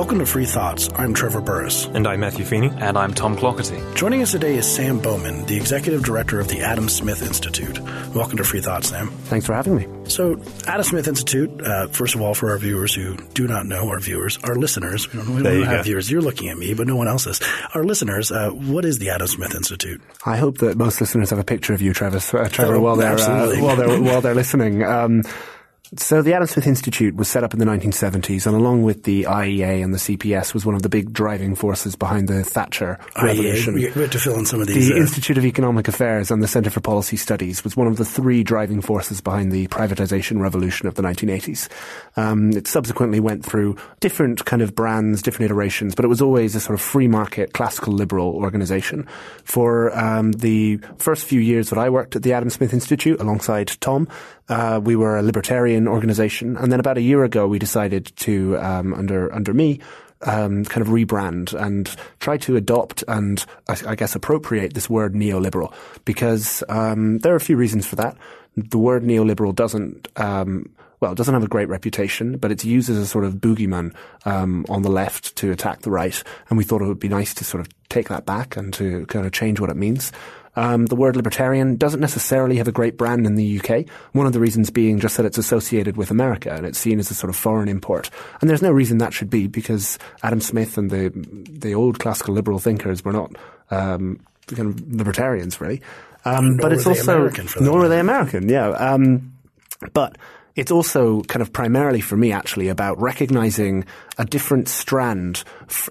Welcome to Free Thoughts. I'm Trevor Burrus. And I'm Matthew Feeney. And I'm Tom Clougherty. Joining us today is Sam Bowman, the Executive Director of the Adam Smith Institute. Welcome to Free Thoughts, Sam. Thanks for having me. So, Adam Smith Institute, uh, first of all, for our viewers who do not know, our viewers, our listeners, we don't, we don't have go. viewers, you're looking at me, but no one else is. Our listeners, uh, what is the Adam Smith Institute? I hope that most listeners have a picture of you, Trevor, uh, Trevor oh, while, they're, uh, while, they're, while they're listening. Um, so the Adam Smith Institute was set up in the 1970s, and along with the IEA and the CPS, was one of the big driving forces behind the Thatcher IEA, revolution. We have to fill in some of these. The uh, Institute of Economic Affairs and the Centre for Policy Studies was one of the three driving forces behind the privatization revolution of the 1980s. Um, it subsequently went through different kind of brands, different iterations, but it was always a sort of free market, classical liberal organization. For um, the first few years that I worked at the Adam Smith Institute alongside Tom, uh, we were a libertarian organization, and then about a year ago, we decided to, um, under under me, um, kind of rebrand and try to adopt and I, I guess appropriate this word neoliberal because um, there are a few reasons for that. The word neoliberal doesn't. Um, well, it doesn't have a great reputation, but it's used as a sort of boogeyman um, on the left to attack the right, and we thought it would be nice to sort of take that back and to kind of change what it means. Um, the word libertarian doesn't necessarily have a great brand in the UK. One of the reasons being just that it's associated with America and it's seen as a sort of foreign import. And there's no reason that should be because Adam Smith and the the old classical liberal thinkers were not um, kind of libertarians really. Um, but it's also nor are they American. Yeah. Um, but it's also kind of primarily for me actually about recognizing a different strand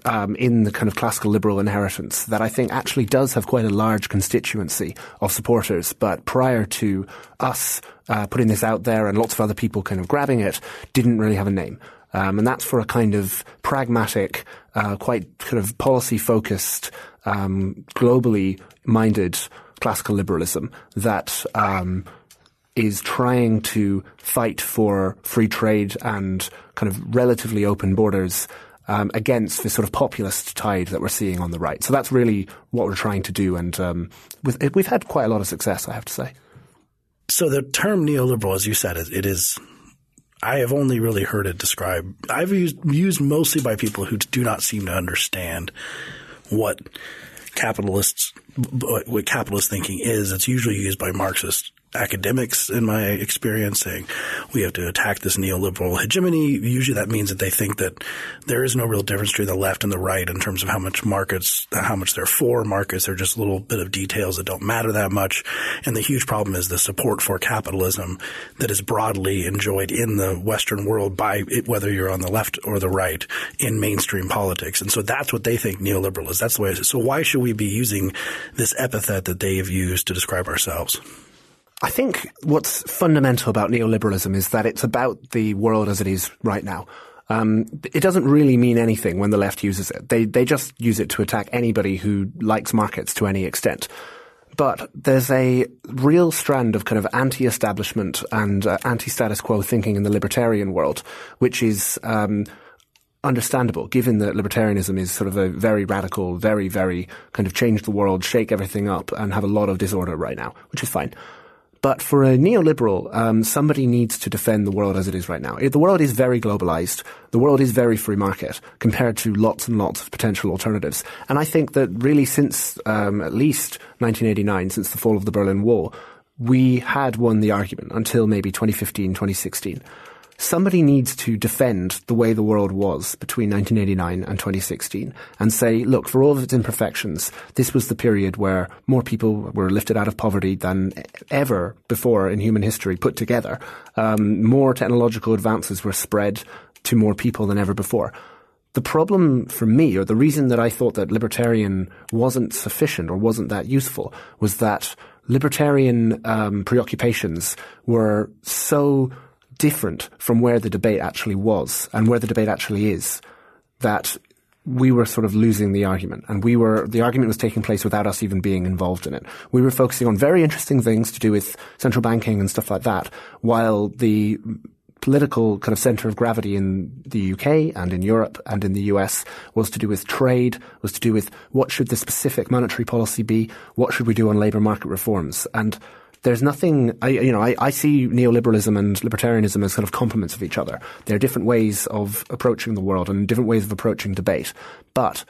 um, in the kind of classical liberal inheritance that I think actually does have quite a large constituency of supporters. But prior to us uh, putting this out there and lots of other people kind of grabbing it, didn't really have a name. Um, and that's for a kind of pragmatic, uh, quite kind of policy focused, um, globally minded classical liberalism that um, is trying to fight for free trade and kind of relatively open borders um, against this sort of populist tide that we're seeing on the right. So that's really what we're trying to do, and um, with, we've had quite a lot of success, I have to say. So the term neoliberal, as you said, it is. I have only really heard it described. I've used used mostly by people who do not seem to understand what capitalists what capitalist thinking is. It's usually used by Marxists academics in my experience saying we have to attack this neoliberal hegemony. Usually that means that they think that there is no real difference between the left and the right in terms of how much markets, how much they're for markets. They're just a little bit of details that don't matter that much. And the huge problem is the support for capitalism that is broadly enjoyed in the Western world by it, whether you're on the left or the right in mainstream politics. And so that's what they think neoliberal is. That's the way it is. So why should we be using this epithet that they have used to describe ourselves? I think what's fundamental about neoliberalism is that it's about the world as it is right now. Um, it doesn't really mean anything when the left uses it. They they just use it to attack anybody who likes markets to any extent. But there's a real strand of kind of anti-establishment and uh, anti-status quo thinking in the libertarian world, which is um, understandable given that libertarianism is sort of a very radical, very, very kind of change the world, shake everything up, and have a lot of disorder right now, which is fine. But for a neoliberal, um, somebody needs to defend the world as it is right now. The world is very globalized. The world is very free market compared to lots and lots of potential alternatives. And I think that really since um, at least 1989, since the fall of the Berlin Wall, we had won the argument until maybe 2015, 2016 somebody needs to defend the way the world was between 1989 and 2016 and say, look, for all of its imperfections, this was the period where more people were lifted out of poverty than ever before in human history put together. Um, more technological advances were spread to more people than ever before. The problem for me, or the reason that I thought that libertarian wasn't sufficient or wasn't that useful, was that libertarian um, preoccupations were so different from where the debate actually was and where the debate actually is, that we were sort of losing the argument and we were, the argument was taking place without us even being involved in it. We were focusing on very interesting things to do with central banking and stuff like that, while the political kind of center of gravity in the UK and in Europe and in the US was to do with trade, was to do with what should the specific monetary policy be, what should we do on labor market reforms. And there's nothing, I, you know, I, I see neoliberalism and libertarianism as kind of complements of each other. They're different ways of approaching the world and different ways of approaching debate. But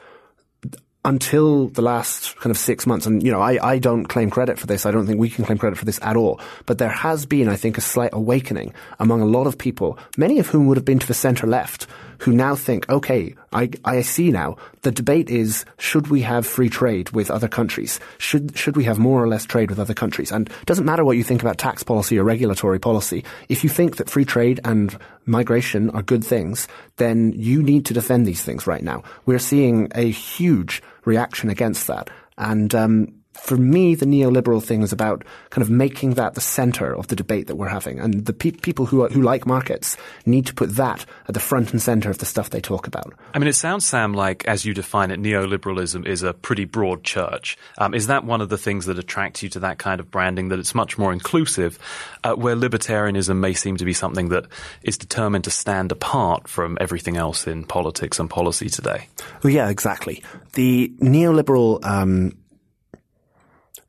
until the last kind of six months, and you know, I, I don't claim credit for this. I don't think we can claim credit for this at all. But there has been, I think, a slight awakening among a lot of people, many of whom would have been to the centre left, who now think, okay, I, I see now. The debate is, should we have free trade with other countries? Should, should we have more or less trade with other countries? And it doesn't matter what you think about tax policy or regulatory policy. If you think that free trade and migration are good things, then you need to defend these things right now. We're seeing a huge reaction against that. And um, for me, the neoliberal thing is about kind of making that the center of the debate that we're having. And the pe- people who, are, who like markets need to put that at the front and center of the stuff they talk about. I mean, it sounds, Sam, like as you define it, neoliberalism is a pretty broad church. Um, is that one of the things that attracts you to that kind of branding, that it's much more inclusive, uh, where libertarianism may seem to be something that is determined to stand apart from everything else in politics and policy today? Well, yeah, exactly. The neoliberal um,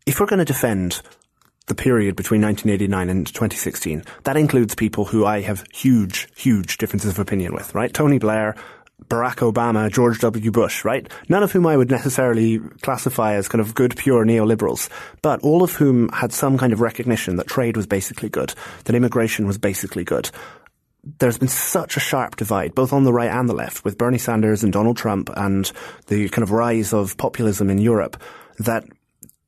if we're going to defend the period between 1989 and 2016, that includes people who I have huge, huge differences of opinion with, right? Tony Blair, Barack Obama, George W. Bush, right? None of whom I would necessarily classify as kind of good, pure neoliberals, but all of whom had some kind of recognition that trade was basically good, that immigration was basically good. There's been such a sharp divide, both on the right and the left, with Bernie Sanders and Donald Trump and the kind of rise of populism in Europe, that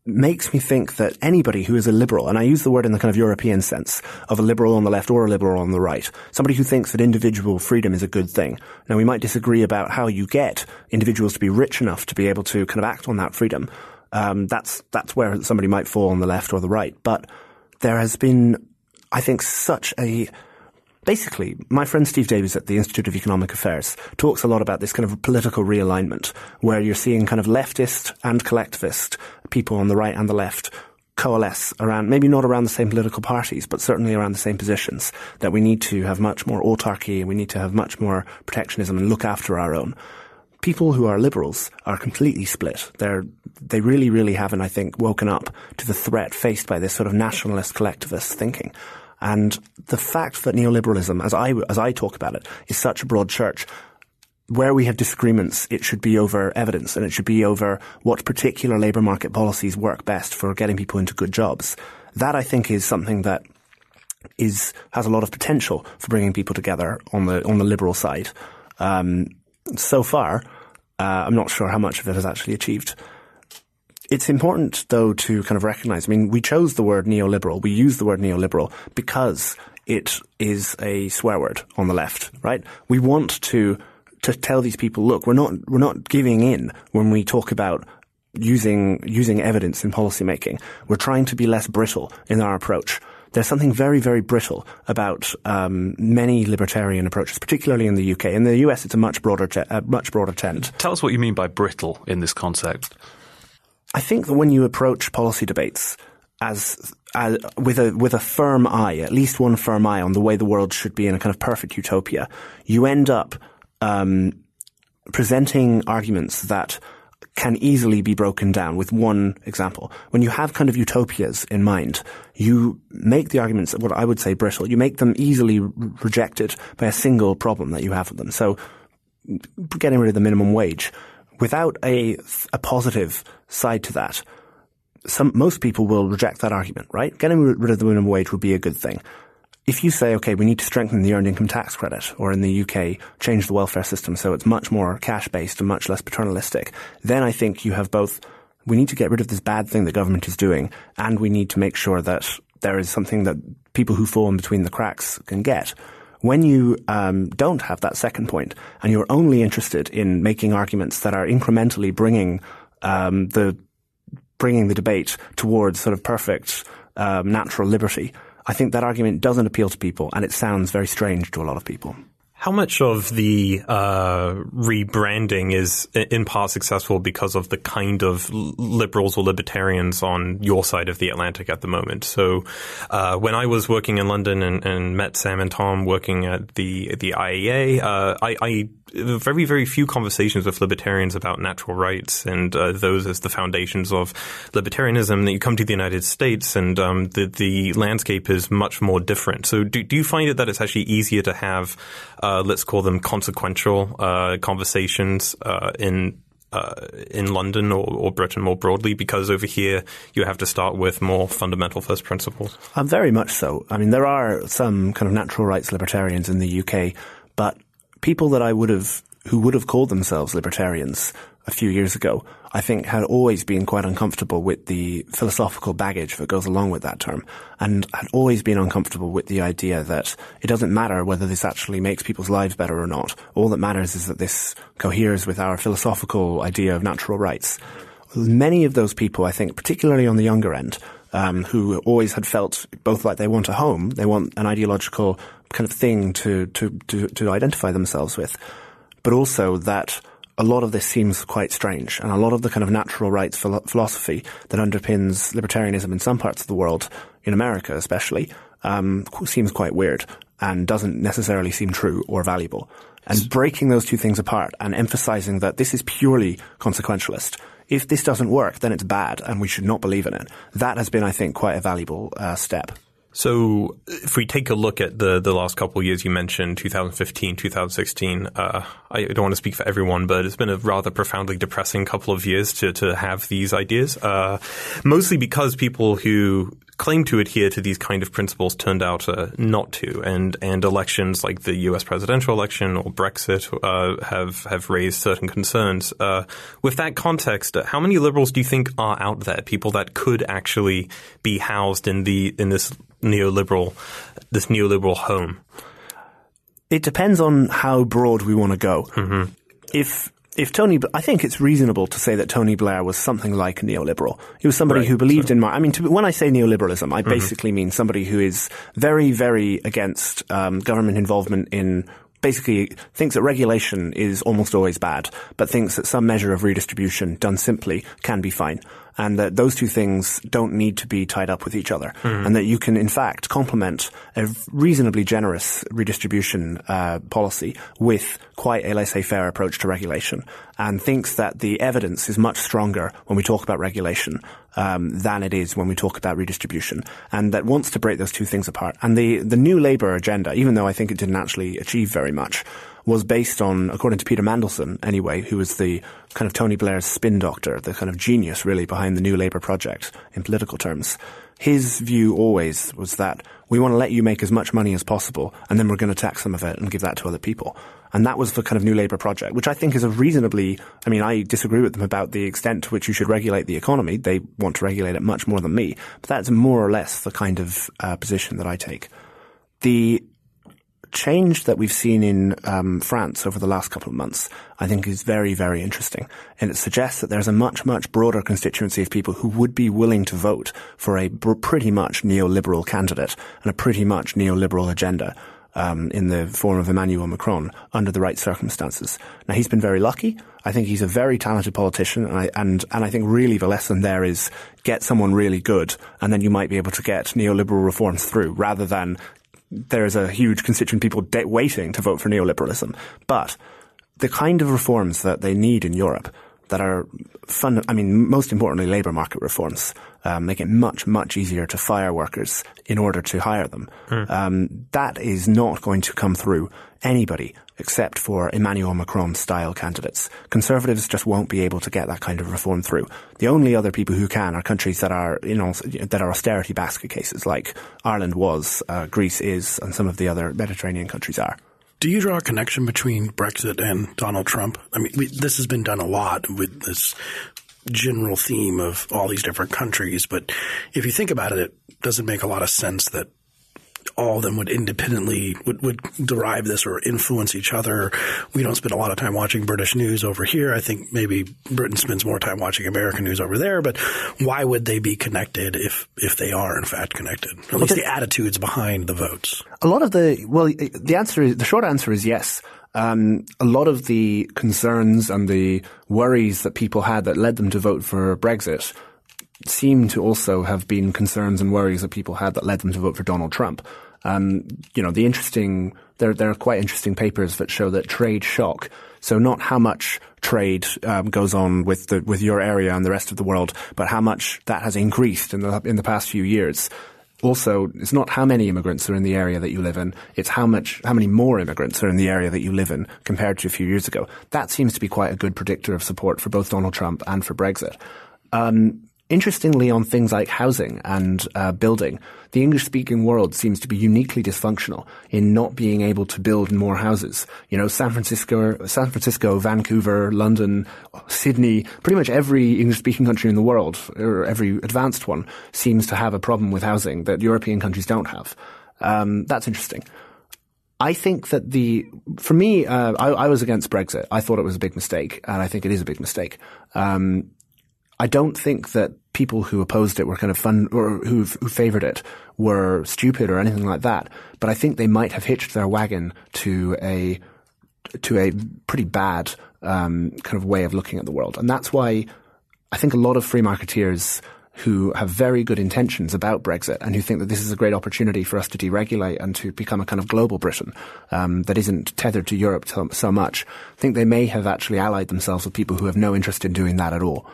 makes me think that anybody who is a liberal, and I use the word in the kind of European sense of a liberal on the left or a liberal on the right, somebody who thinks that individual freedom is a good thing. Now we might disagree about how you get individuals to be rich enough to be able to kind of act on that freedom. Um, that's that's where somebody might fall on the left or the right. But there has been, I think, such a basically, my friend Steve Davies at the Institute of Economic Affairs talks a lot about this kind of political realignment, where you're seeing kind of leftist and collectivist people on the right and the left coalesce around, maybe not around the same political parties, but certainly around the same positions, that we need to have much more autarky and we need to have much more protectionism and look after our own. People who are liberals are completely split. They're, they really, really haven't, I think, woken up to the threat faced by this sort of nationalist collectivist thinking. And the fact that neoliberalism, as I, as I talk about it, is such a broad church, where we have disagreements, it should be over evidence and it should be over what particular labour market policies work best for getting people into good jobs. That I think is something that is has a lot of potential for bringing people together on the on the liberal side. Um, so far, uh, I'm not sure how much of it has actually achieved. It's important, though, to kind of recognize. I mean, we chose the word neoliberal. We use the word neoliberal because it is a swear word on the left, right? We want to to tell these people, look, we're not we're not giving in when we talk about using using evidence in policymaking. We're trying to be less brittle in our approach. There's something very, very brittle about um, many libertarian approaches, particularly in the UK. In the US, it's a much broader, a much broader trend. Tell us what you mean by brittle in this concept. I think that when you approach policy debates as, as, with a with a firm eye, at least one firm eye on the way the world should be in a kind of perfect utopia, you end up um, presenting arguments that can easily be broken down with one example. When you have kind of utopias in mind, you make the arguments, what I would say brittle, you make them easily rejected by a single problem that you have with them. So getting rid of the minimum wage without a, a positive side to that, some, most people will reject that argument, right? Getting rid of the minimum wage would be a good thing. If you say, okay, we need to strengthen the earned income tax credit, or in the UK, change the welfare system so it's much more cash based and much less paternalistic, then I think you have both, we need to get rid of this bad thing the government is doing, and we need to make sure that there is something that people who fall in between the cracks can get. When you um, don't have that second point, and you're only interested in making arguments that are incrementally bringing um, the bringing the debate towards sort of perfect um, natural liberty, I think that argument doesn't appeal to people, and it sounds very strange to a lot of people. How much of the uh, rebranding is in part successful because of the kind of liberals or libertarians on your side of the Atlantic at the moment? So, uh, when I was working in London and, and, met Sam and Tom working at the the IEA, uh, I, I very, very few conversations with libertarians about natural rights and uh, those as the foundations of libertarianism. That you come to the United States and um, the the landscape is much more different. So, do do you find it that it's actually easier to have, uh, let's call them consequential uh, conversations uh, in uh, in London or, or, Britain more broadly? Because over here you have to start with more fundamental first principles. Um, very much so. I mean, there are some kind of natural rights libertarians in the UK, but people that I would have who would have called themselves libertarians a few years ago, I think had always been quite uncomfortable with the philosophical baggage that goes along with that term, and had always been uncomfortable with the idea that it doesn't matter whether this actually makes people's lives better or not. All that matters is that this coheres with our philosophical idea of natural rights. Many of those people, I think, particularly on the younger end, um, who always had felt both like they want a home, they want an ideological kind of thing to, to, to, to identify themselves with, but also that a lot of this seems quite strange, and a lot of the kind of natural rights philo- philosophy that underpins libertarianism in some parts of the world, in America especially, um, seems quite weird and doesn't necessarily seem true or valuable. And breaking those two things apart and emphasizing that this is purely consequentialist. If this doesn't work, then it's bad and we should not believe in it. That has been, I think, quite a valuable uh, step. So if we take a look at the, the last couple of years, you mentioned 2015, 2016. Uh, I don't want to speak for everyone, but it's been a rather profoundly depressing couple of years to, to have these ideas. Uh, mostly because people who claim to adhere to these kind of principles turned out uh, not to, and and elections like the U.S. presidential election or Brexit uh, have have raised certain concerns. Uh, with that context, how many liberals do you think are out there? People that could actually be housed in the in this neoliberal this neoliberal home? It depends on how broad we want to go. Mm-hmm. If if Tony, I think it's reasonable to say that Tony Blair was something like neoliberal. He was somebody right. who believed so. in, I mean, to, when I say neoliberalism, I mm-hmm. basically mean somebody who is very, very against um, government involvement in basically thinks that regulation is almost always bad, but thinks that some measure of redistribution done simply can be fine and that those two things don't need to be tied up with each other, mm. and that you can, in fact, complement a reasonably generous redistribution uh, policy with quite a laissez-faire approach to regulation, and thinks that the evidence is much stronger when we talk about regulation um, than it is when we talk about redistribution, and that wants to break those two things apart. And the the new Labour agenda, even though I think it didn't actually achieve very much, was based on, according to Peter Mandelson anyway, who was the kind of Tony Blair's spin doctor, the kind of genius really behind the New Labour project in political terms. His view always was that we want to let you make as much money as possible and then we're going to tax some of it and give that to other people. And that was the kind of New Labour project, which I think is a reasonably, I mean, I disagree with them about the extent to which you should regulate the economy. They want to regulate it much more than me. But that's more or less the kind of uh, position that I take. The change that we've seen in um, France over the last couple of months, I think, is very, very interesting, and it suggests that there's a much, much broader constituency of people who would be willing to vote for a br- pretty much neoliberal candidate and a pretty much neoliberal agenda. Um, in the form of Emmanuel Macron under the right circumstances. Now he's been very lucky. I think he's a very talented politician, and I, and, and I think really the lesson there is get someone really good, and then you might be able to get neoliberal reforms through, rather than there is a huge constituent people de- waiting to vote for neoliberalism. But the kind of reforms that they need in Europe that are fun, I mean, most importantly, labour market reforms, um, make it much, much easier to fire workers in order to hire them. Mm. Um, that is not going to come through anybody except for Emmanuel Macron style candidates. Conservatives just won't be able to get that kind of reform through. The only other people who can are countries that are, you know, that are austerity basket cases, like Ireland was, uh, Greece is, and some of the other Mediterranean countries are. Do you draw a connection between Brexit and Donald Trump? I mean, we, this has been done a lot with this general theme of all these different countries, but if you think about it, it doesn't make a lot of sense that all of them would independently would, would derive this or influence each other. We don't spend a lot of time watching British news over here. I think maybe Britain spends more time watching American news over there. But why would they be connected if if they are in fact connected? At least the attitudes behind the votes. A lot of the well, the answer is the short answer is yes. Um, a lot of the concerns and the worries that people had that led them to vote for Brexit seem to also have been concerns and worries that people had that led them to vote for Donald Trump. Um, you know, the interesting there there are quite interesting papers that show that trade shock. So not how much trade um, goes on with the with your area and the rest of the world, but how much that has increased in the in the past few years also it's not how many immigrants are in the area that you live in, it's how much how many more immigrants are in the area that you live in compared to a few years ago. That seems to be quite a good predictor of support for both Donald Trump and for Brexit. Um, Interestingly, on things like housing and uh, building, the English speaking world seems to be uniquely dysfunctional in not being able to build more houses. You know, San Francisco, San Francisco, Vancouver, London, Sydney, pretty much every English speaking country in the world, or every advanced one, seems to have a problem with housing that European countries don't have. Um, that's interesting. I think that the, for me, uh, I, I, was against Brexit. I thought it was a big mistake, and I think it is a big mistake. Um, I don't think that people who opposed it were kind of fun or who who favored it were stupid or anything like that. But I think they might have hitched their wagon to a to a pretty bad um, kind of way of looking at the world, and that's why I think a lot of free marketeers who have very good intentions about Brexit and who think that this is a great opportunity for us to deregulate and to become a kind of global Britain um, that isn't tethered to Europe so, so much, I think they may have actually allied themselves with people who have no interest in doing that at all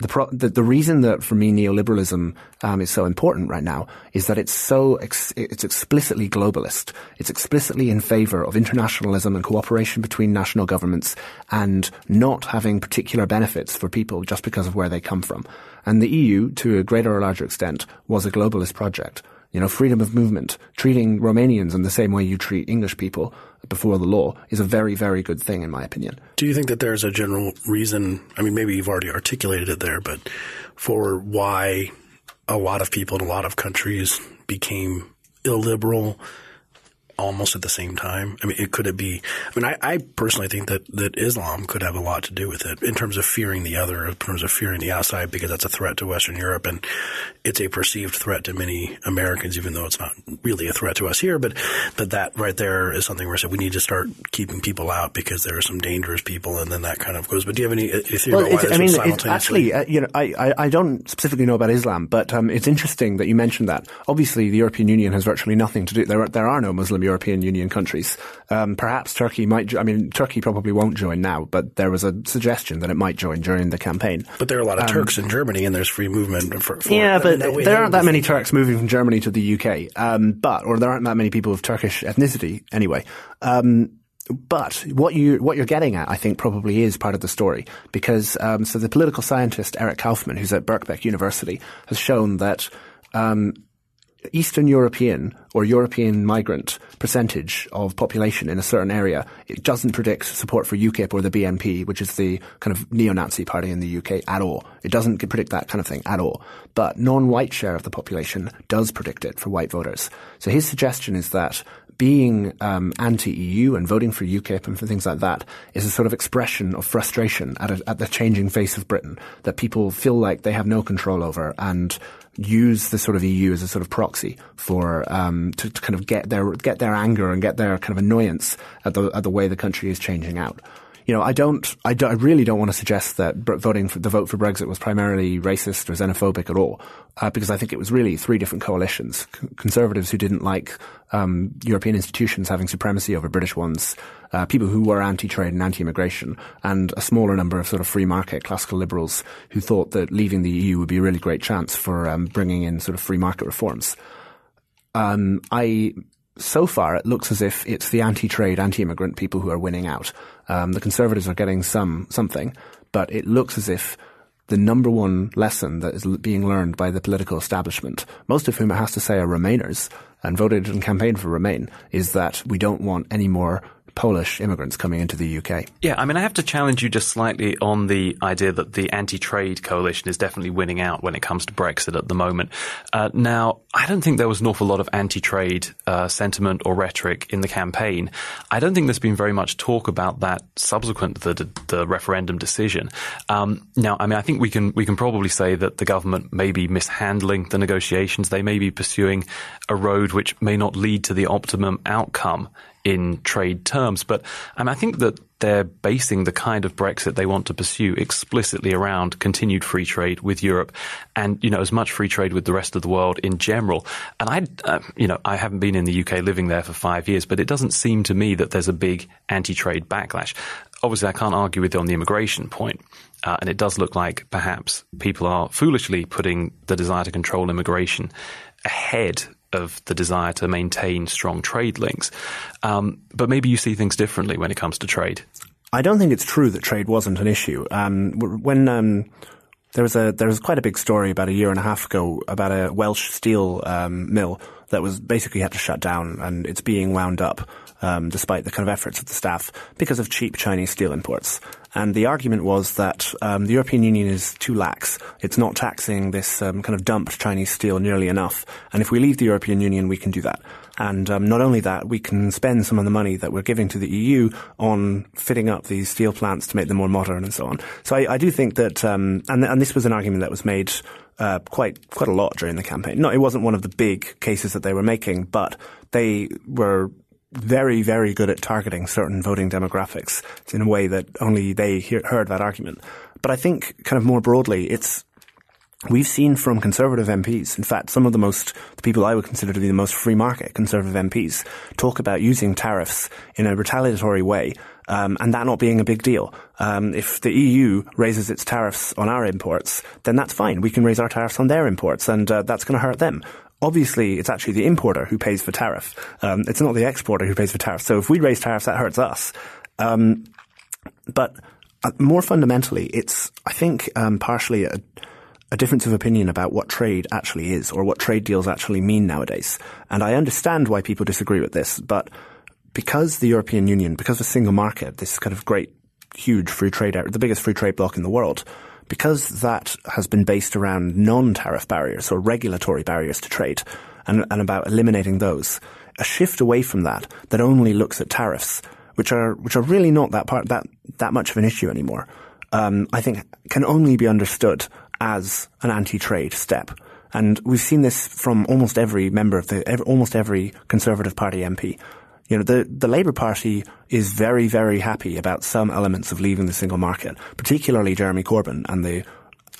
the, pro- the, the reason that for me neoliberalism um, is so important right now is that it's so ex- it's explicitly globalist. It's explicitly in favor of internationalism and cooperation between national governments and not having particular benefits for people just because of where they come from. And the EU, to a greater or larger extent, was a globalist project. You know, freedom of movement, treating Romanians in the same way you treat English people before the law is a very, very good thing, in my opinion. Do you think that there's a general reason? I mean, maybe you've already articulated it there, but for why a lot of people in a lot of countries became illiberal almost at the same time? I mean, it could it be? I mean, I, I, personally think that that Islam could have a lot to do with it in terms of fearing the other, in terms of fearing the outside, because that's a threat to Western Europe, and it's a perceived threat to many Americans, even though it's not really a threat to us here. But but that right there is something where said we need to start keeping people out because there are some dangerous people, and then that kind of goes. But do you have any, any theory well, about why I mean, simultaneously? actually, uh, you know, I, I, I don't specifically know about Islam, but um, it's interesting that you mentioned that. Obviously, the European Union has virtually nothing to do. There there are no Muslim European Union countries. Um, perhaps Turkey might. I mean, Turkey probably won't join now, but there was a suggestion that it might join during the campaign. But there are a lot of um, Turks in Germany, and there's free movement for. for yeah, but there aren't that many Turks moving from Germany to the UK. Um, but or there aren't that many people of Turkish ethnicity anyway. Um, but what you what you're getting at, I think, probably is part of the story because um, so the political scientist Eric Kaufmann, who's at Birkbeck University, has shown that um, Eastern European or European migrant percentage of population in a certain area, it doesn't predict support for UKIP or the BNP, which is the kind of neo-Nazi party in the UK at all. It doesn't predict that kind of thing at all. But non-white share of the population does predict it for white voters. So his suggestion is that being um, anti-EU and voting for UKIP and for things like that is a sort of expression of frustration at, a, at the changing face of Britain that people feel like they have no control over and use the sort of EU as a sort of proxy for um, to, to, kind of get their get their anger and get their kind of annoyance at the at the way the country is changing out you know, I don't, I, don't, I really don't want to suggest that voting for the vote for Brexit was primarily racist or xenophobic at all, uh, because I think it was really three different coalitions: C- conservatives who didn't like um, European institutions having supremacy over British ones, uh, people who were anti-trade and anti-immigration, and a smaller number of sort of free market classical liberals who thought that leaving the EU would be a really great chance for um, bringing in sort of free market reforms. Um, I so far it looks as if it's the anti-trade, anti-immigrant people who are winning out. Um, the Conservatives are getting some something, but it looks as if the number one lesson that is being learned by the political establishment, most of whom it has to say are Remainers and voted and campaigned for Remain, is that we don't want any more Polish immigrants coming into the UK. Yeah, I mean, I have to challenge you just slightly on the idea that the anti-trade coalition is definitely winning out when it comes to Brexit at the moment. Uh, now, I don't think there was an awful lot of anti-trade uh, sentiment or rhetoric in the campaign. I don't think there's been very much talk about that subsequent to the, the referendum decision. Um, now, I mean, I think we can we can probably say that the government may be mishandling the negotiations. They may be pursuing a road which may not lead to the optimum outcome in trade terms. But um, I think that they're basing the kind of Brexit they want to pursue explicitly around continued free trade with Europe and, you know, as much free trade with the rest of the world in general. And I, uh, you know, I haven't been in the UK living there for five years, but it doesn't seem to me that there's a big anti-trade backlash. Obviously, I can't argue with you on the immigration point. Uh, and it does look like perhaps people are foolishly putting the desire to control immigration ahead of the desire to maintain strong trade links. Um, but maybe you see things differently when it comes to trade. I don't think it's true that trade wasn't an issue. Um, when um, there was a there was quite a big story about a year and a half ago about a Welsh steel um, mill that was basically had to shut down, and it's being wound up um, despite the kind of efforts of the staff because of cheap Chinese steel imports. And the argument was that um, the European Union is too lax. It's not taxing this um, kind of dumped Chinese steel nearly enough. And if we leave the European Union, we can do that. And um, not only that, we can spend some of the money that we're giving to the EU on fitting up these steel plants to make them more modern and so on. So I, I do think that, um, and, and this was an argument that was made uh, quite quite a lot during the campaign. No, it wasn't one of the big cases that they were making, but they were very, very good at targeting certain voting demographics in a way that only they hear, heard that argument. But I think kind of more broadly, it's We've seen from conservative MPs, in fact, some of the most, the people I would consider to be the most free market conservative MPs, talk about using tariffs in a retaliatory way, um, and that not being a big deal. Um, if the EU raises its tariffs on our imports, then that's fine. We can raise our tariffs on their imports, and uh, that's going to hurt them obviously it's actually the importer who pays for tariff. Um, it's not the exporter who pays for tariff. So if we raise tariffs, that hurts us. Um, but uh, more fundamentally, it's I think um, partially a, a, difference of opinion about what trade actually is or what trade deals actually mean nowadays. And I understand why people disagree with this, but because the European Union, because of a single market, this kind of great, huge free trade, the biggest free trade bloc in the world, because that has been based around non-tariff barriers or regulatory barriers to trade and, and about eliminating those, a shift away from that that only looks at tariffs, which are which are really not that part that that much of an issue anymore. Um, I think can only be understood as an anti-trade step. And we've seen this from almost every member of the, every, almost every Conservative Party MP. You know, the, the Labour Party is very, very happy about some elements of leaving the single market, particularly Jeremy Corbyn and the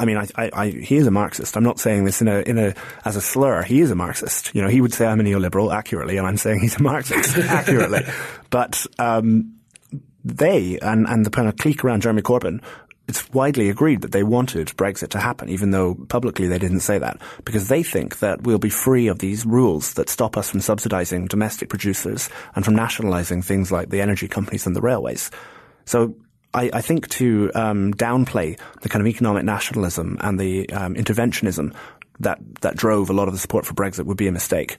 I mean, I, I, I, he is a Marxist. I'm not saying this in a, in a, as a slur. He is a Marxist. You know, he would say I'm a neoliberal accurately, and I'm saying he's a Marxist accurately. But, um, they and, and the kind of clique around Jeremy Corbyn it's widely agreed that they wanted Brexit to happen, even though publicly they didn't say that, because they think that we'll be free of these rules that stop us from subsidizing domestic producers and from nationalizing things like the energy companies and the railways. So I, I think to um, downplay the kind of economic nationalism and the um, interventionism that that drove a lot of the support for Brexit would be a mistake.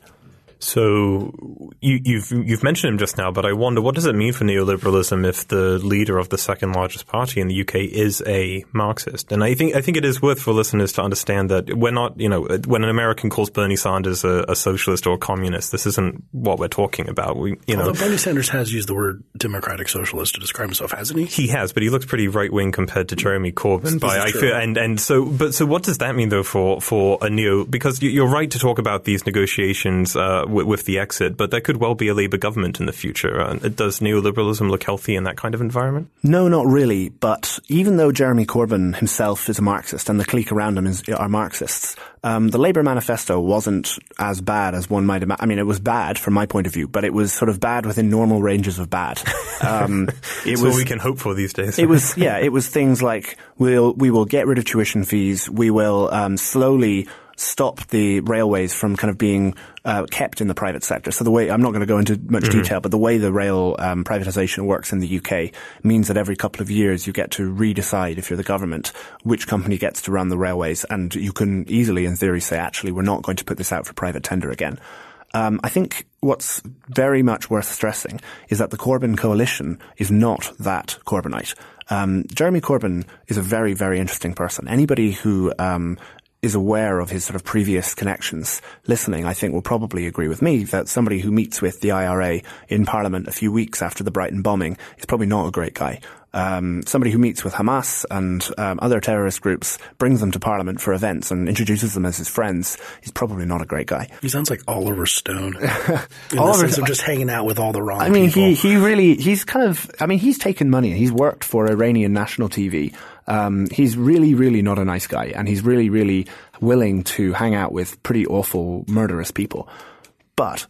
So you, you've, you've mentioned him just now, but I wonder what does it mean for neoliberalism if the leader of the second largest party in the UK is a Marxist? And I think I think it is worth for listeners to understand that we're not, you know, when an American calls Bernie Sanders a, a socialist or a communist, this isn't what we're talking about. We, you know, Although Bernie Sanders has used the word democratic socialist to describe himself, hasn't he? He has, but he looks pretty right wing compared to Jeremy Corbyn. By I feel, and and so, but so what does that mean though for for a neo? Because you're right to talk about these negotiations. Uh, with, with, the exit, but there could well be a Labour government in the future. Uh, does neoliberalism look healthy in that kind of environment? No, not really. But even though Jeremy Corbyn himself is a Marxist and the clique around him is, are Marxists, um, the Labour manifesto wasn't as bad as one might imagine. I mean, it was bad from my point of view, but it was sort of bad within normal ranges of bad. Um, it was what we can hope for these days. it was, yeah, it was things like we'll we will get rid of tuition fees. We will um, slowly stop the railways from kind of being uh, kept in the private sector. So the way I'm not going to go into much mm-hmm. detail, but the way the rail um, privatization works in the UK means that every couple of years you get to redecide if you're the government which company gets to run the railways, and you can easily, in theory, say actually we're not going to put this out for private tender again. Um, I think what's very much worth stressing is that the Corbyn coalition is not that Corbynite. Um, Jeremy Corbyn is a very, very interesting person. Anybody who um, is aware of his sort of previous connections listening, I think will probably agree with me that somebody who meets with the IRA in Parliament a few weeks after the Brighton bombing is probably not a great guy. Um, somebody who meets with Hamas and um, other terrorist groups, brings them to Parliament for events and introduces them as his friends, is probably not a great guy. He sounds like Oliver Stone. Oliver- of just hanging out with all the wrong I mean, people. he, he really, he's kind of, I mean, he's taken money. He's worked for Iranian national TV. Um, he's really, really not a nice guy. And he's really, really willing to hang out with pretty awful, murderous people. But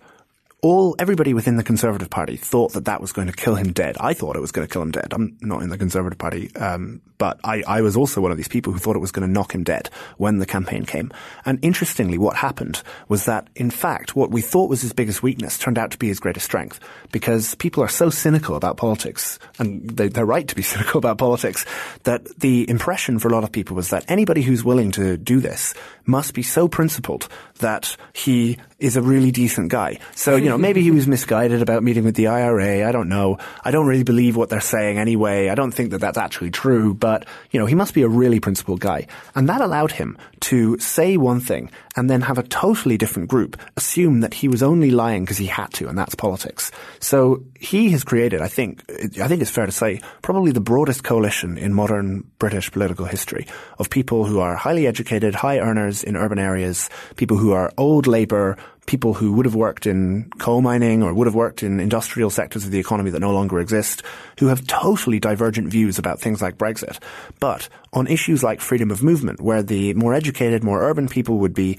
all, everybody within the Conservative Party thought that that was going to kill him dead. I thought it was going to kill him dead. I'm not in the Conservative Party, um, but I, I was also one of these people who thought it was going to knock him dead when the campaign came. And interestingly, what happened was that, in fact, what we thought was his biggest weakness turned out to be his greatest strength because people are so cynical about politics, and they, they're right to be cynical about politics, that the impression for a lot of people was that anybody who's willing to do this must be so principled that he is a really decent guy. So, you know, maybe he was misguided about meeting with the IRA. I don't know. I don't really believe what they're saying anyway. I don't think that that's actually true, but, you know, he must be a really principled guy. And that allowed him to say one thing and then have a totally different group assume that he was only lying because he had to, and that's politics. So he has created, I think, I think it's fair to say, probably the broadest coalition in modern British political history of people who are highly educated, high earners in urban areas, people who are old labour, people who would have worked in coal mining or would have worked in industrial sectors of the economy that no longer exist, who have totally divergent views about things like Brexit. But on issues like freedom of movement, where the more educated, more urban people would be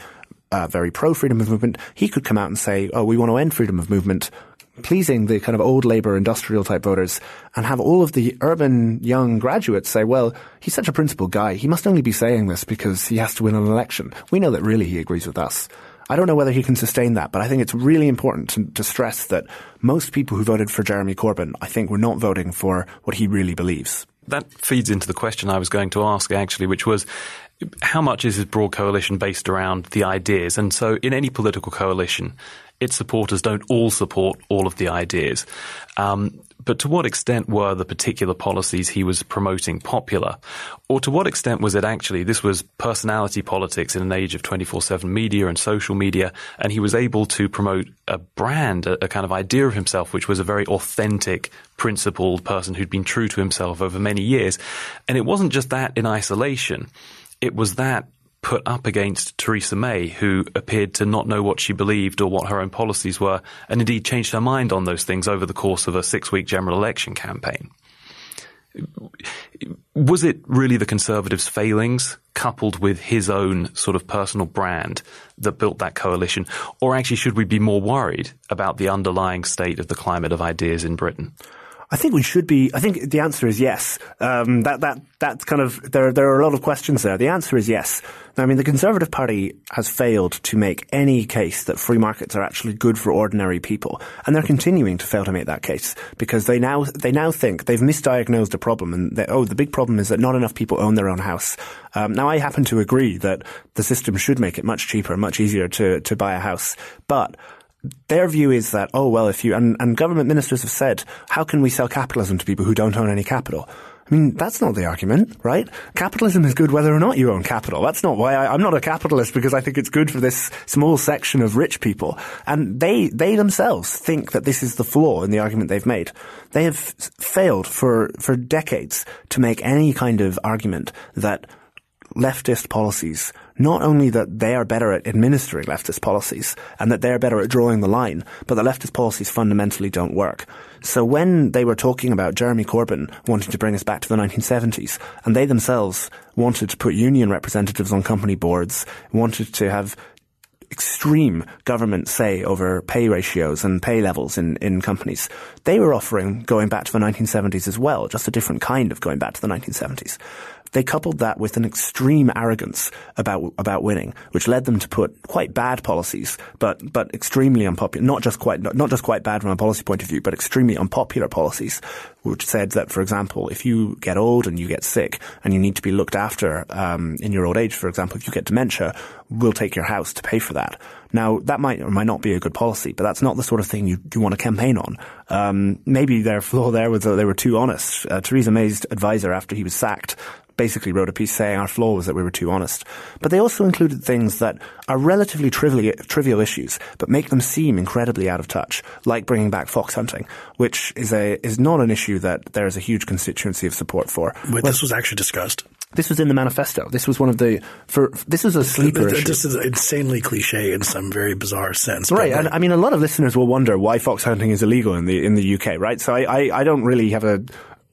uh, very pro freedom of movement, he could come out and say, oh, we want to end freedom of movement, pleasing the kind of old labour industrial type voters and have all of the urban young graduates say, well, he's such a principled guy. He must only be saying this because he has to win an election. We know that really he agrees with us. I don't know whether he can sustain that, but I think it's really important to, to stress that most people who voted for Jeremy Corbyn, I think, were not voting for what he really believes. That feeds into the question I was going to ask, actually, which was how much is his broad coalition based around the ideas? And so, in any political coalition, its supporters don't all support all of the ideas. Um, but to what extent were the particular policies he was promoting popular? Or to what extent was it actually, this was personality politics in an age of 24-7 media and social media, and he was able to promote a brand, a, a kind of idea of himself, which was a very authentic, principled person who'd been true to himself over many years. And it wasn't just that in isolation. It was that put up against Theresa May, who appeared to not know what she believed or what her own policies were, and indeed changed her mind on those things over the course of a six week general election campaign. Was it really the Conservatives' failings coupled with his own sort of personal brand that built that coalition? Or actually, should we be more worried about the underlying state of the climate of ideas in Britain? I think we should be. I think the answer is yes. Um, that that that's kind of there. There are a lot of questions there. The answer is yes. I mean, the Conservative Party has failed to make any case that free markets are actually good for ordinary people, and they're continuing to fail to make that case because they now they now think they've misdiagnosed a problem, and they, oh, the big problem is that not enough people own their own house. Um, now, I happen to agree that the system should make it much cheaper, and much easier to to buy a house, but their view is that, oh, well, if you, and, and government ministers have said, how can we sell capitalism to people who don't own any capital? I mean, that's not the argument, right? Capitalism is good whether or not you own capital. That's not why I, I'm not a capitalist because I think it's good for this small section of rich people. And they, they themselves think that this is the flaw in the argument they've made. They have failed for, for decades to make any kind of argument that leftist policies, not only that they are better at administering leftist policies and that they're better at drawing the line, but that leftist policies fundamentally don't work. So when they were talking about Jeremy Corbyn wanting to bring us back to the 1970s, and they themselves wanted to put union representatives on company boards, wanted to have extreme government say over pay ratios and pay levels in, in companies. They were offering going back to the 1970s as well, just a different kind of going back to the 1970s. They coupled that with an extreme arrogance about about winning, which led them to put quite bad policies, but but extremely unpopular. Not just quite not, not just quite bad from a policy point of view, but extremely unpopular policies, which said that, for example, if you get old and you get sick and you need to be looked after um, in your old age, for example, if you get dementia, we'll take your house to pay for that. Now, that might or might not be a good policy, but that's not the sort of thing you, you want to campaign on. Um, maybe their flaw there was that they were too honest. Uh, Theresa May's advisor, after he was sacked, basically wrote a piece saying our flaw was that we were too honest. But they also included things that are relatively trivial, trivial issues, but make them seem incredibly out of touch, like bringing back fox hunting, which is a is not an issue that there is a huge constituency of support for. But this was actually discussed. This was in the manifesto. This was one of the for this was a sleeper issue. This is insanely cliche in some very bizarre sense. Right, and I mean, a lot of listeners will wonder why fox hunting is illegal in the in the UK, right? So I, I, I don't really have a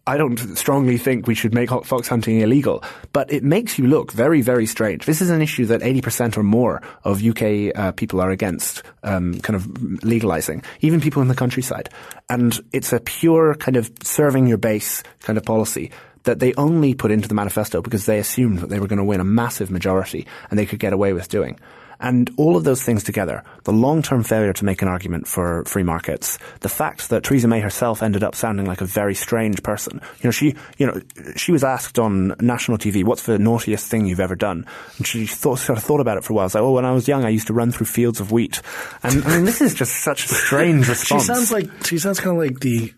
I don't strongly think we should make fox hunting illegal, but it makes you look very, very strange. This is an issue that 80% or more of UK uh, people are against um, kind of legalizing, even people in the countryside. And it's a pure kind of serving your base kind of policy that they only put into the manifesto because they assumed that they were going to win a massive majority and they could get away with doing. And all of those things together, the long-term failure to make an argument for free markets, the fact that Theresa May herself ended up sounding like a very strange person. You know, she, you know, she was asked on national TV, what's the naughtiest thing you've ever done? And she thought, sort of thought about it for a while. It's like, oh, when I was young, I used to run through fields of wheat. And I mean, this is just such a strange response. she sounds like, she sounds kind of like the,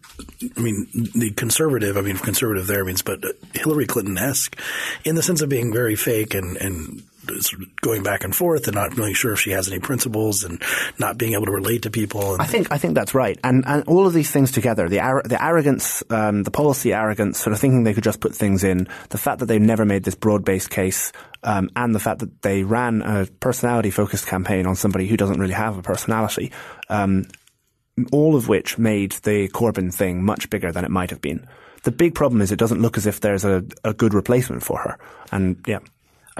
I mean, the conservative, I mean, conservative there means, but Hillary Clinton-esque in the sense of being very fake and, and going back and forth and not really sure if she has any principles and not being able to relate to people. I think I think that's right, and and all of these things together, the ar- the arrogance, um, the policy arrogance, sort of thinking they could just put things in, the fact that they never made this broad based case. Um, and the fact that they ran a personality focused campaign on somebody who doesn't really have a personality, um, all of which made the Corbyn thing much bigger than it might have been. The big problem is it doesn't look as if there's a, a good replacement for her. And yeah.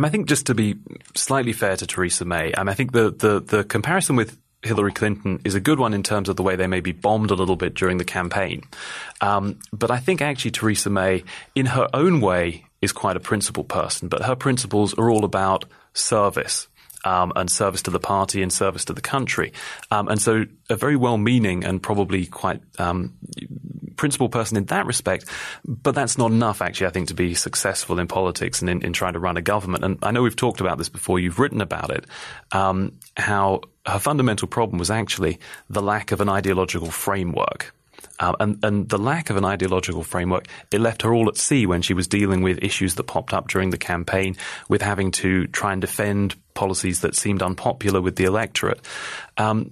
I, think just to be slightly fair to Theresa May, I think the, the, the comparison with Hillary Clinton is a good one in terms of the way they may be bombed a little bit during the campaign. Um, but I think actually Theresa May, in her own way, is quite a principled person, but her principles are all about service. Um, and service to the party and service to the country. Um, and so a very well-meaning and probably quite um, principled person in that respect, but that's not enough, actually, I think, to be successful in politics and in, in trying to run a government. And I know we've talked about this before, you've written about it, um, how her fundamental problem was actually the lack of an ideological framework. Uh, and, and the lack of an ideological framework, it left her all at sea when she was dealing with issues that popped up during the campaign, with having to try and defend policies that seemed unpopular with the electorate. Um,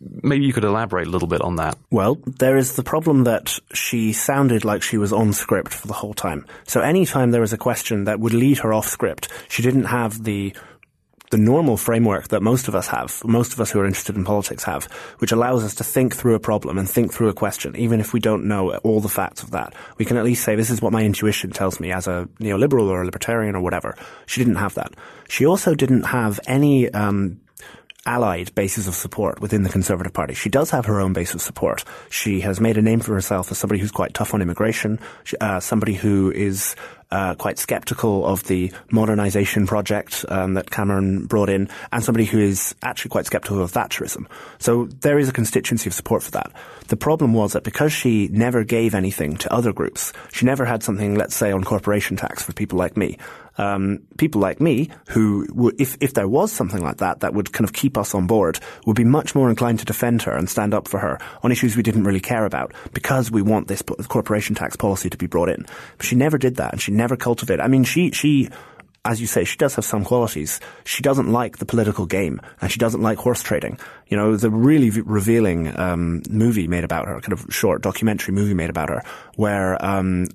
maybe you could elaborate a little bit on that. Well, there is the problem that she sounded like she was on script for the whole time. So anytime there was a question that would lead her off script, she didn't have the the normal framework that most of us have, most of us who are interested in politics have, which allows us to think through a problem and think through a question, even if we don't know all the facts of that. We can at least say, this is what my intuition tells me as a neoliberal or a libertarian or whatever. She didn't have that. She also didn't have any, um, allied bases of support within the Conservative Party. She does have her own base of support. She has made a name for herself as somebody who's quite tough on immigration, uh, somebody who is uh, quite skeptical of the modernisation project um, that Cameron brought in, and somebody who is actually quite skeptical of Thatcherism. So there is a constituency of support for that. The problem was that because she never gave anything to other groups, she never had something, let's say, on corporation tax for people like me. Um, people like me, who, if if there was something like that that would kind of keep us on board, would be much more inclined to defend her and stand up for her on issues we didn't really care about because we want this corporation tax policy to be brought in. But she never did that, and she never cultivated. I mean, she she as you say, she does have some qualities. She doesn't like the political game, and she doesn't like horse trading. You know, the really revealing um, movie made about her, kind of short documentary movie made about her, where um,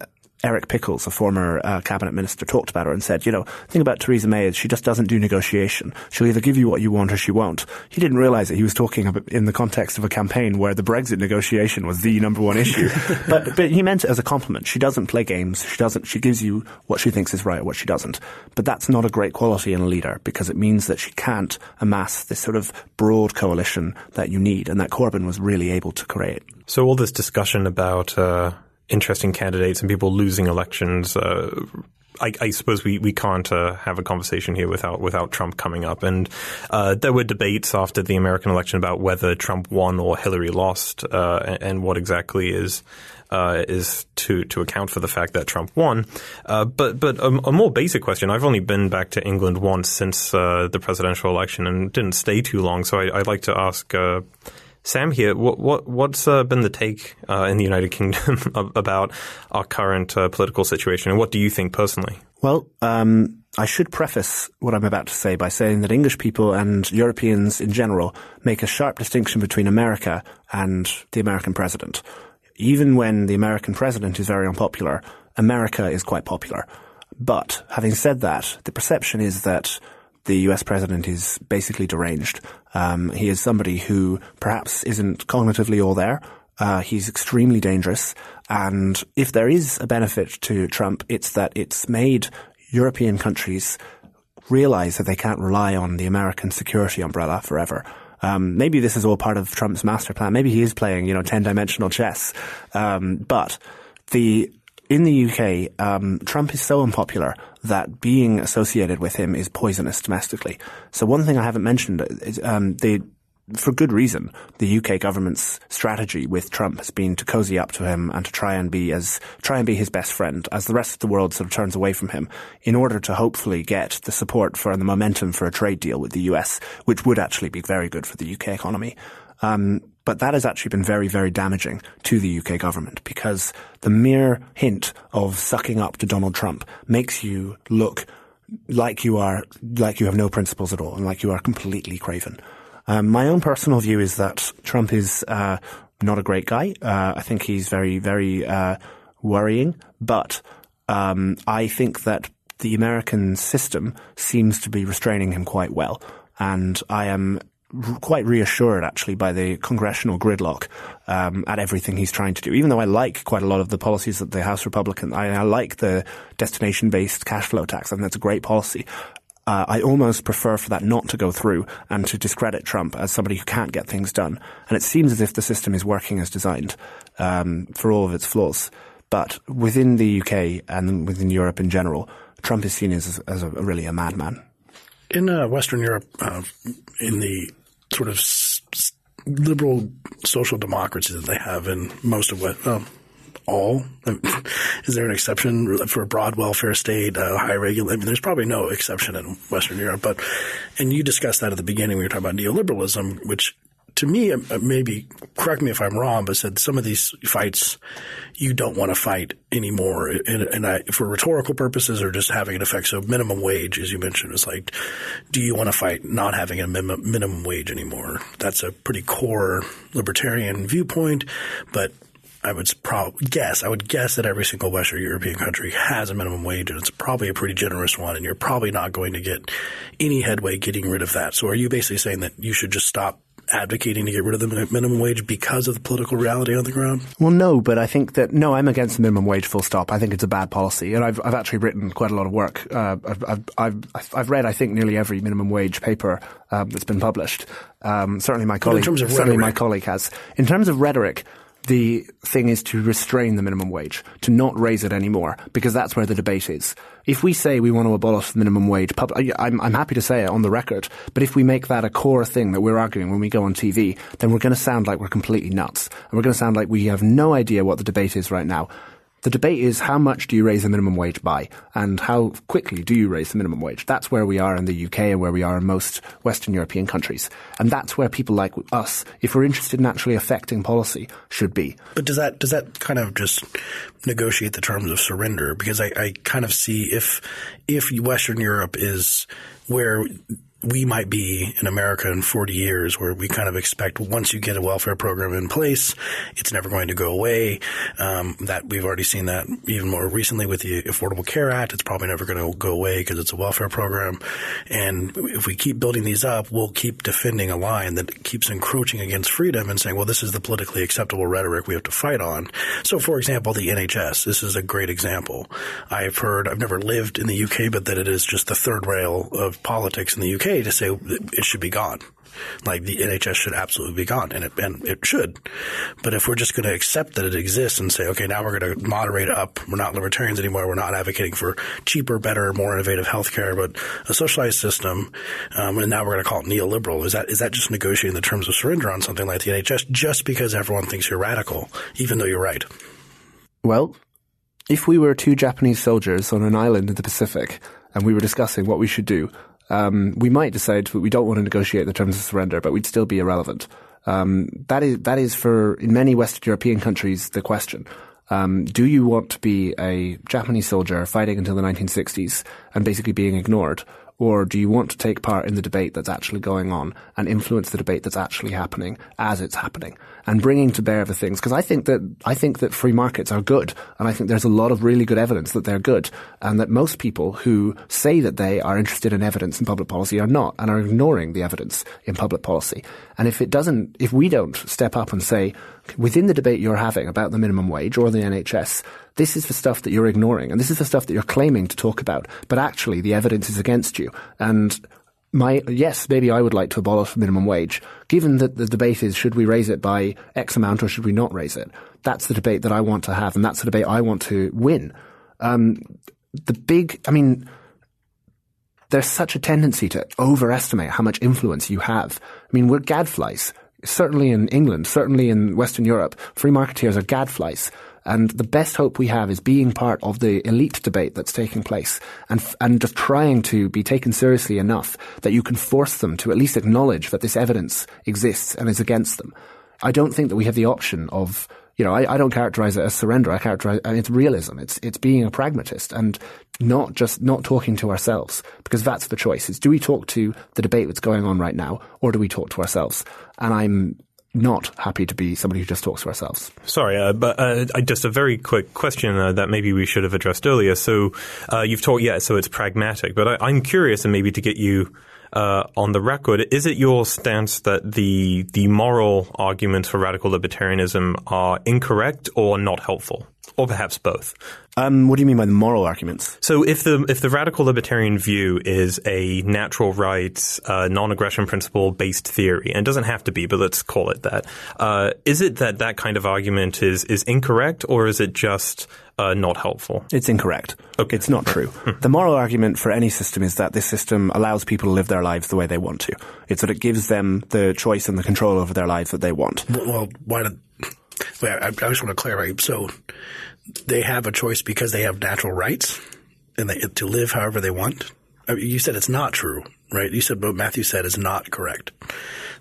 Eric Pickles, a former uh, cabinet minister, talked about her and said, you know, the thing about Theresa May is she just doesn't do negotiation. She'll either give you what you want or she won't. He didn't realize that he was talking in the context of a campaign where the Brexit negotiation was the number one issue. but, but he meant it as a compliment. She doesn't play games. She doesn't, she gives you what she thinks is right or what she doesn't. But that's not a great quality in a leader because it means that she can't amass this sort of broad coalition that you need and that Corbyn was really able to create. So all this discussion about, uh interesting candidates and people losing elections. Uh, I, I, suppose we, we can't uh, have a conversation here without without Trump coming up. And uh, there were debates after the American election about whether Trump won or Hillary lost, uh, and, and, what exactly is uh, is to to account for the fact that Trump won. Uh, but but a, a, more basic question. I've only been back to England once since uh, the presidential election and didn't stay too long. So I, would like to ask. Sam here, what, what what's uh, been the take uh, in the United Kingdom about our current uh, political situation, and what do you think personally? Well, um, I should preface what I'm about to say by saying that English people and Europeans in general make a sharp distinction between America and the American president. Even when the American president is very unpopular, America is quite popular. But having said that, the perception is that the US president is basically deranged. Um, he is somebody who perhaps isn't cognitively all there. Uh, he's extremely dangerous. And if there is a benefit to Trump, it's that it's made European countries realize that they can't rely on the American security umbrella forever. Um, maybe this is all part of Trump's master plan. Maybe he is playing, you know, 10 dimensional chess. Um, but the in the UK, um, Trump is so unpopular that being associated with him is poisonous domestically. So one thing I haven't mentioned is um, the for good reason, the UK government's strategy with Trump has been to cozy up to him and to try and be as try and be his best friend as the rest of the world sort of turns away from him in order to hopefully get the support for and the momentum for a trade deal with the US, which would actually be very good for the UK economy. Um, but that has actually been very, very damaging to the UK government because the mere hint of sucking up to Donald Trump makes you look like you are, like you have no principles at all and like you are completely craven. Um, my own personal view is that Trump is uh, not a great guy. Uh, I think he's very, very uh, worrying, but um, I think that the American system seems to be restraining him quite well. And I am quite reassured actually by the congressional gridlock um, at everything he's trying to do. Even though I like quite a lot of the policies that the House Republican, I, I like the destination-based cash flow tax. I think that's a great policy. Uh, I almost prefer for that not to go through and to discredit Trump as somebody who can't get things done. And it seems as if the system is working as designed um, for all of its flaws. But within the UK and within Europe in general, Trump is seen as, as a, really a madman. In uh, Western Europe, uh, in the sort of s- liberal social democracy that they have in most of what, well, all? Is there an exception for a broad welfare state, uh, high regulation? I mean, there's probably no exception in Western Europe, but, and you discussed that at the beginning. We were talking about neoliberalism, which to me, uh, maybe correct me if I'm wrong, but said some of these fights you don't want to fight anymore, and, and I, for rhetorical purposes or just having an effect. So minimum wage, as you mentioned, is like, do you want to fight not having a minimum, minimum wage anymore? That's a pretty core libertarian viewpoint, but I would guess, I would guess that every single Western European country has a minimum wage and it's probably a pretty generous one and you're probably not going to get any headway getting rid of that. So are you basically saying that you should just stop advocating to get rid of the minimum wage because of the political reality on the ground? Well, no, but I think that no, I'm against the minimum wage. Full stop. I think it's a bad policy, and I've I've actually written quite a lot of work. Uh, I've, I've I've read I think nearly every minimum wage paper uh, that's been published. Um, certainly my colleague, certainly rhetoric. my colleague has. In terms of rhetoric, the thing is to restrain the minimum wage, to not raise it anymore, because that's where the debate is. If we say we want to abolish the minimum wage, pub- I'm, I'm happy to say it on the record, but if we make that a core thing that we're arguing when we go on TV, then we're going to sound like we're completely nuts. And we're going to sound like we have no idea what the debate is right now. The debate is how much do you raise the minimum wage by and how quickly do you raise the minimum wage? That's where we are in the UK and where we are in most Western European countries. And that's where people like us, if we're interested in actually affecting policy, should be. But does that, does that kind of just negotiate the terms of surrender? Because I, I kind of see if, if Western Europe is where we might be in America in 40 years where we kind of expect once you get a welfare program in place, it's never going to go away. Um, that we've already seen that even more recently with the Affordable Care Act. It's probably never going to go away because it's a welfare program. And if we keep building these up, we'll keep defending a line that keeps encroaching against freedom and saying, well, this is the politically acceptable rhetoric we have to fight on. So, for example, the NHS, this is a great example. I've heard, I've never lived in the UK, but that it is just the third rail of politics in the UK to say it should be gone. Like the NHS should absolutely be gone, and it and it should. But if we're just going to accept that it exists and say, okay, now we're going to moderate it up. We're not libertarians anymore. We're not advocating for cheaper, better, more innovative healthcare, but a socialized system. Um, and now we're going to call it neoliberal. Is that is that just negotiating the terms of surrender on something like the NHS just because everyone thinks you're radical, even though you're right? Well, if we were two Japanese soldiers on an island in the Pacific and we were discussing what we should do, um, we might decide we don't want to negotiate the terms of surrender, but we'd still be irrelevant. Um, that is that is for in many Western European countries the question. Um, do you want to be a Japanese soldier fighting until the 1960s and basically being ignored, or do you want to take part in the debate that's actually going on and influence the debate that's actually happening as it's happening and bringing to bear the things? Because I think that, I think that free markets are good. And I think there's a lot of really good evidence that they're good and that most people who say that they are interested in evidence in public policy are not and are ignoring the evidence in public policy. And if it doesn't, if we don't step up and say, within the debate you're having about the minimum wage or the NHS, this is the stuff that you're ignoring and this is the stuff that you're claiming to talk about, but actually the evidence is against you. And my yes, maybe I would like to abolish minimum wage. Given that the debate is should we raise it by X amount or should we not raise it? That's the debate that I want to have, and that's the debate I want to win. Um, the big, I mean, there's such a tendency to overestimate how much influence you have. I mean, we're gadflies. Certainly in England, certainly in Western Europe, free marketeers are gadflies. And the best hope we have is being part of the elite debate that's taking place and, and just trying to be taken seriously enough that you can force them to at least acknowledge that this evidence exists and is against them. I don't think that we have the option of you know, I, I, don't characterize it as surrender. I characterize I mean, it's realism. It's it's being a pragmatist and not just not talking to ourselves because that's the choice. Is do we talk to the debate that's going on right now, or do we talk to ourselves? And I'm not happy to be somebody who just talks to ourselves. Sorry, uh, but uh, just a very quick question uh, that maybe we should have addressed earlier. So uh, you've talked, yeah, so it's pragmatic, but I, am curious, and maybe to get you uh, on the record, is it your stance that the the moral arguments for radical libertarianism are incorrect or not helpful, or perhaps both? Um, what do you mean by the moral arguments? So, if the if the radical libertarian view is a natural rights, uh, non-aggression principle based theory, and it doesn't have to be, but let's call it that, uh, is it that that kind of argument is is incorrect, or is it just uh, not helpful? It's incorrect. Okay. It's not true. Hmm. the moral argument for any system is that this system allows people to live their lives the way they want to. It's that it gives them the choice and the control over their lives that they want. Well, why did? Wait, I, I just want to clarify. So they have a choice because they have natural rights and they, to live however they want. I mean, you said it's not true, right? You said what Matthew said is not correct.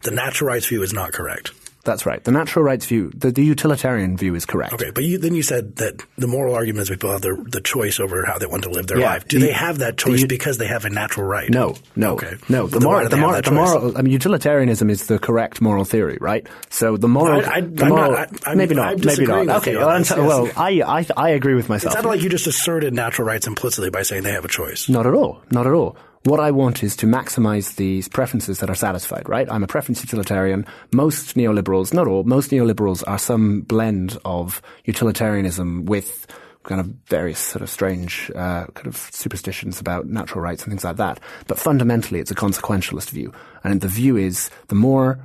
The natural rights view is not correct. That's right. The natural rights view, the, the utilitarian view is correct. Okay, but you, then you said that the moral argument is people have the, the choice over how they want to live their yeah, life. Do the, they have that choice the, because they have a natural right? No, no, okay. no. The, moral, the, moral, the moral, I mean, utilitarianism is the correct moral theory, right? So the moral, I, I, the moral not, I, maybe not, maybe not. Okay, well, yes, well yes. I, I, I agree with myself. It's not like you just asserted natural rights implicitly by saying they have a choice. Not at all. Not at all. What I want is to maximize these preferences that are satisfied, right? I'm a preference utilitarian. Most neoliberals, not all, most neoliberals are some blend of utilitarianism with kind of various sort of strange uh, kind of superstitions about natural rights and things like that. But fundamentally, it's a consequentialist view. And the view is the more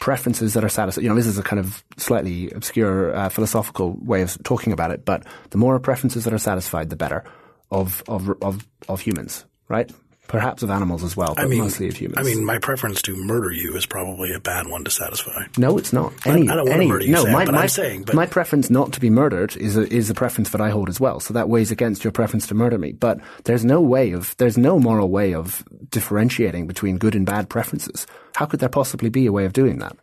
preferences that are satisfied. You know, this is a kind of slightly obscure uh, philosophical way of talking about it, but the more preferences that are satisfied, the better of of of, of humans, right? Perhaps of animals as well, but I mean, mostly of humans. I mean, my preference to murder you is probably a bad one to satisfy. No, it's not. Any, I, I don't any, want to murder you, no, Sam, my, but my, saying, but my preference not to be murdered is a, is a preference that I hold as well. So that weighs against your preference to murder me. But there's no way of, there's no moral way of differentiating between good and bad preferences. How could there possibly be a way of doing that?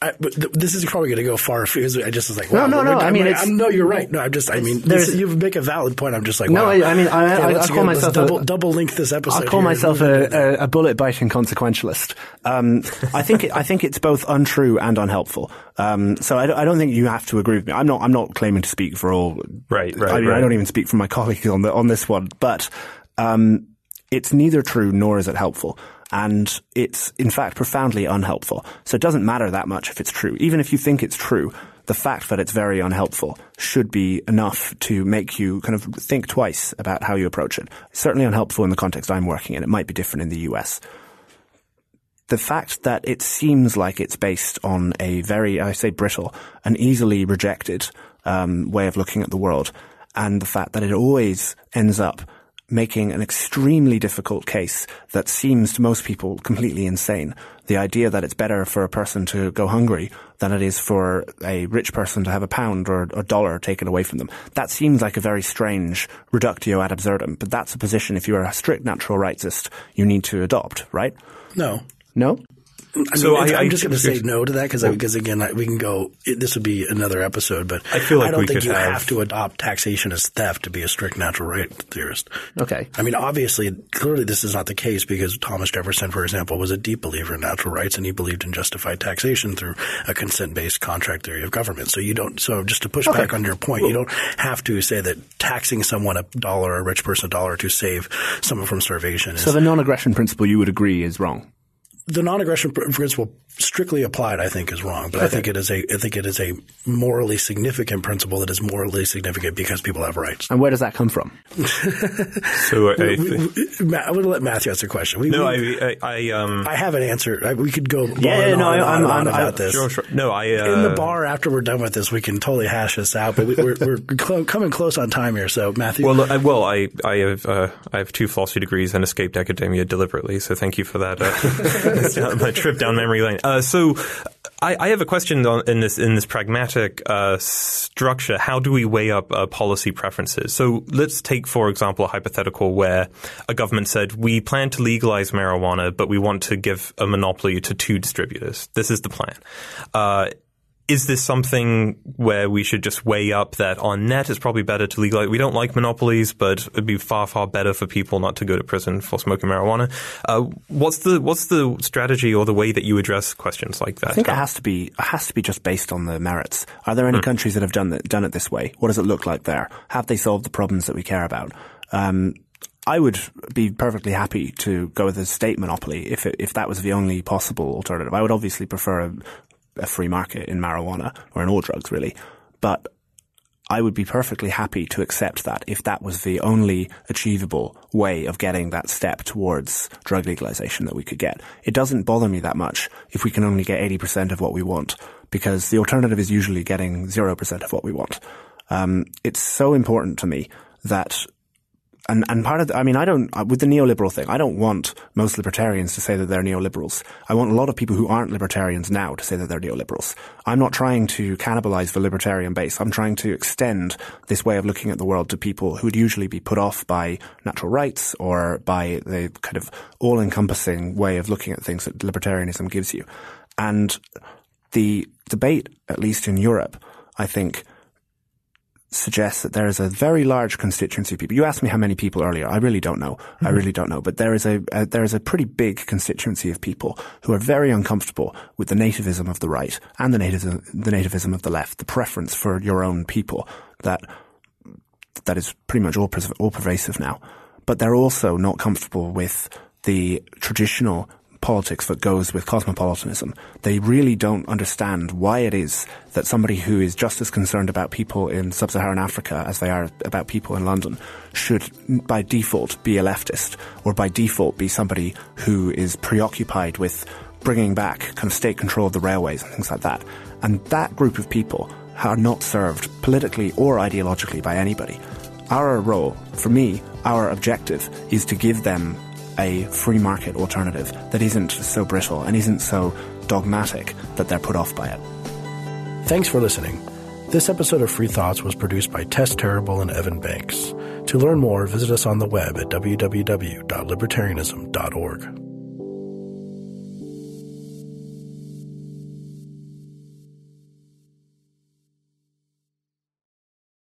I, th- this is probably going to go far afield. I just was like, wow, no, no, no. I mean, like, no, you're right. No, I'm just, I mean, this, you make a valid point. I'm just like, no, wow. I, I mean, I, I, I call myself double, a, double link this episode. I call here. myself a, a, a bullet biting consequentialist. Um, I think it, I think it's both untrue and unhelpful. Um, so I, I, don't think you have to agree with me. I'm not I'm not claiming to speak for all. Right, right. I mean, right. I don't even speak for my colleagues on the on this one, but um, it's neither true nor is it helpful and it's in fact profoundly unhelpful. So it doesn't matter that much if it's true. Even if you think it's true, the fact that it's very unhelpful should be enough to make you kind of think twice about how you approach it. Certainly unhelpful in the context I'm working in. It might be different in the US. the fact that it seems like it's based on a very, I say brittle, an easily rejected um, way of looking at the world, and the fact that it always ends up making an extremely difficult case that seems to most people completely insane. The idea that it's better for a person to go hungry than it is for a rich person to have a pound or a dollar taken away from them. That seems like a very strange reductio ad absurdum, but that's a position if you're a strict natural rightsist you need to adopt, right? No. No? I So mean, I- I'm I- just going to say no to that because because again I, we can go. It, this would be another episode, but I feel like don't we think could you have- have to adopt taxation as theft to be a strict natural right theorist. Okay. I mean, obviously, clearly, this is not the case because Thomas Jefferson, for example, was a deep believer in natural rights and he believed in justified taxation through a consent-based contract theory of government. So you don't. So just to push back on your point, you don't have to say that taxing someone a dollar, a rich person a dollar, to save someone from starvation is So the non-aggression principle you would agree is wrong. The non-aggression principle strictly applied, I think, is wrong. But I think it is a, I think it is a morally significant principle that is morally significant because people have rights. And where does that come from? So I, Ma- I'm going to let Matthew ask the question. We, no, we- I, I, I um, I have an answer. I, we could go on Yeah, and no, on and I- on, and I'm- on I'm- about I- this. sure, sure. No, I uh, In the bar after we're done with this, we can totally hash this out. But we, we're, we're cl- coming close on time here. So Matthew, Well, I, well, I I have uh, I have two philosophy degrees and escaped academia deliberately, so thank you for that. Uh, my trip down memory lane. Uh, so, I, I have a question on, in this in this pragmatic uh, structure. How do we weigh up uh, policy preferences? So, let's take for example a hypothetical where a government said we plan to legalize marijuana, but we want to give a monopoly to two distributors. This is the plan. Is this something where we should just weigh up that on net it's probably better to legalize? We don't like monopolies, but it'd be far, far better for people not to go to prison for smoking marijuana. Uh, what's the what's the strategy or the way that you address questions like that? I think it has to be it has to be just based on the merits. Are there any countries that have done it, done it this way? What does it look like there? Have they solved the problems that we care about? Um, I would be perfectly happy to go with a state monopoly if it, if that was the only possible alternative. I would obviously prefer a, a free market in marijuana or in all drugs, really, but I would be perfectly happy to accept that if that was the only achievable way of getting that step towards drug legalization that we could get. It doesn't bother me that much if we can only get 80% of what we want, because the alternative is usually getting 0% of what we want. Um, it's so important to me that and and part of the, I mean I don't uh, with the neoliberal thing I don't want most libertarians to say that they're neoliberals. I want a lot of people who aren't libertarians now to say that they're neoliberals. I'm not trying to cannibalize the libertarian base. I'm trying to extend this way of looking at the world to people who would usually be put off by natural rights or by the kind of all-encompassing way of looking at things that libertarianism gives you. And the debate, at least in Europe, I think suggests that there is a very large constituency of people. You asked me how many people earlier. I really don't know. I mm-hmm. really don't know. But there is a, a there is a pretty big constituency of people who are very uncomfortable with the nativism of the right and the nativism the nativism of the left, the preference for your own people that that is pretty much all all pervasive now. But they're also not comfortable with the traditional politics that goes with cosmopolitanism. They really don't understand why it is that somebody who is just as concerned about people in sub-Saharan Africa as they are about people in London should by default be a leftist or by default be somebody who is preoccupied with bringing back kind of state control of the railways and things like that. And that group of people are not served politically or ideologically by anybody. Our role, for me, our objective is to give them a free market alternative that isn't so brittle and isn't so dogmatic that they're put off by it. Thanks for listening. This episode of Free Thoughts was produced by Tess Terrible and Evan Banks. To learn more, visit us on the web at www.libertarianism.org.